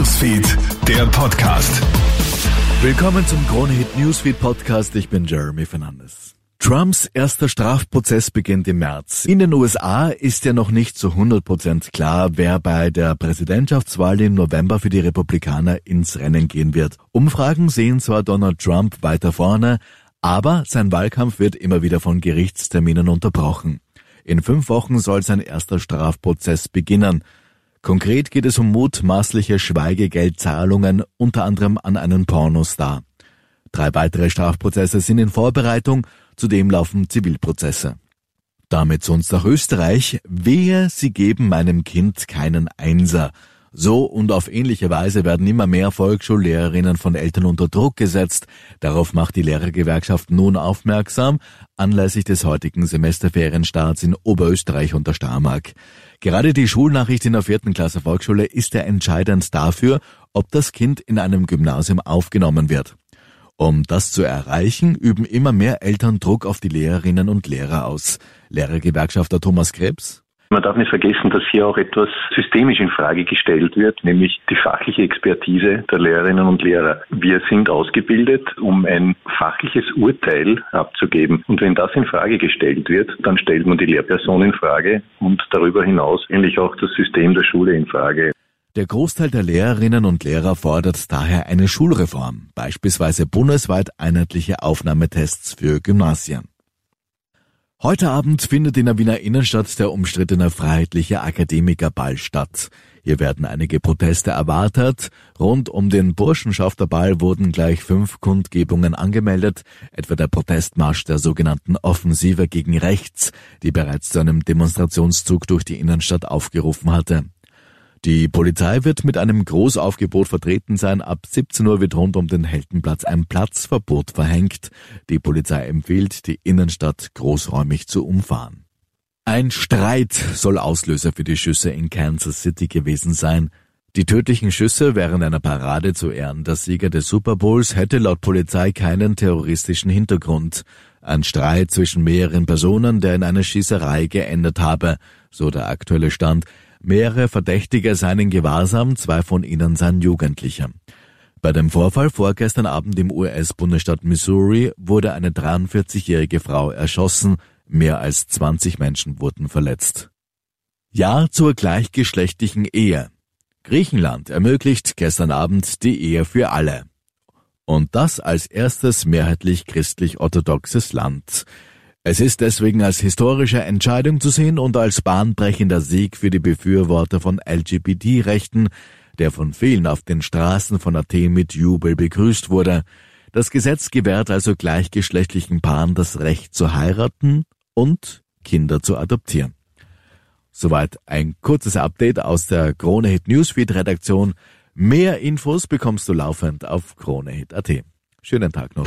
Newsfeed, der Podcast. Willkommen zum Kronehit Newsfeed Podcast. Ich bin Jeremy Fernandes. Trumps erster Strafprozess beginnt im März. In den USA ist ja noch nicht zu 100% klar, wer bei der Präsidentschaftswahl im November für die Republikaner ins Rennen gehen wird. Umfragen sehen zwar Donald Trump weiter vorne, aber sein Wahlkampf wird immer wieder von Gerichtsterminen unterbrochen. In fünf Wochen soll sein erster Strafprozess beginnen. Konkret geht es um mutmaßliche Schweigegeldzahlungen unter anderem an einen Pornostar. Drei weitere Strafprozesse sind in Vorbereitung, zudem laufen Zivilprozesse. Damit sonst nach Österreich. Wehe, Sie geben meinem Kind keinen Einser. So und auf ähnliche Weise werden immer mehr Volksschullehrerinnen von Eltern unter Druck gesetzt. Darauf macht die Lehrergewerkschaft nun aufmerksam, anlässlich des heutigen Semesterferienstarts in Oberösterreich und der Starmark. Gerade die Schulnachricht in der vierten Klasse Volksschule ist ja entscheidend dafür, ob das Kind in einem Gymnasium aufgenommen wird. Um das zu erreichen, üben immer mehr Eltern Druck auf die Lehrerinnen und Lehrer aus. Lehrergewerkschafter Thomas Krebs. Man darf nicht vergessen, dass hier auch etwas systemisch in Frage gestellt wird, nämlich die fachliche Expertise der Lehrerinnen und Lehrer. Wir sind ausgebildet, um ein fachliches Urteil abzugeben. Und wenn das in Frage gestellt wird, dann stellt man die Lehrperson in Frage und darüber hinaus eigentlich auch das System der Schule in Frage. Der Großteil der Lehrerinnen und Lehrer fordert daher eine Schulreform, beispielsweise bundesweit einheitliche Aufnahmetests für Gymnasien. Heute Abend findet in der Wiener Innenstadt der umstrittene Freiheitliche Akademikerball statt. Hier werden einige Proteste erwartet. Rund um den Burschenschafterball wurden gleich fünf Kundgebungen angemeldet, etwa der Protestmarsch der sogenannten Offensive gegen Rechts, die bereits zu einem Demonstrationszug durch die Innenstadt aufgerufen hatte. Die Polizei wird mit einem Großaufgebot vertreten sein. Ab 17 Uhr wird rund um den Heldenplatz ein Platzverbot verhängt. Die Polizei empfiehlt, die Innenstadt großräumig zu umfahren. Ein Streit soll Auslöser für die Schüsse in Kansas City gewesen sein. Die tödlichen Schüsse während einer Parade zu Ehren der Sieger des Super Bowls hätte laut Polizei keinen terroristischen Hintergrund. Ein Streit zwischen mehreren Personen, der in einer Schießerei geendet habe, so der aktuelle Stand. Mehrere Verdächtige seien in Gewahrsam, zwei von ihnen seien Jugendliche. Bei dem Vorfall vorgestern Abend im US-Bundesstaat Missouri wurde eine 43-jährige Frau erschossen, mehr als 20 Menschen wurden verletzt. Ja zur gleichgeschlechtlichen Ehe. Griechenland ermöglicht gestern Abend die Ehe für alle. Und das als erstes mehrheitlich christlich-orthodoxes Land. Es ist deswegen als historische Entscheidung zu sehen und als bahnbrechender Sieg für die Befürworter von LGBT-Rechten, der von vielen auf den Straßen von Athen mit Jubel begrüßt wurde. Das Gesetz gewährt also gleichgeschlechtlichen Paaren das Recht zu heiraten und Kinder zu adoptieren. Soweit ein kurzes Update aus der Kronehit Newsfeed Redaktion. Mehr Infos bekommst du laufend auf kronehit.at. Schönen Tag noch.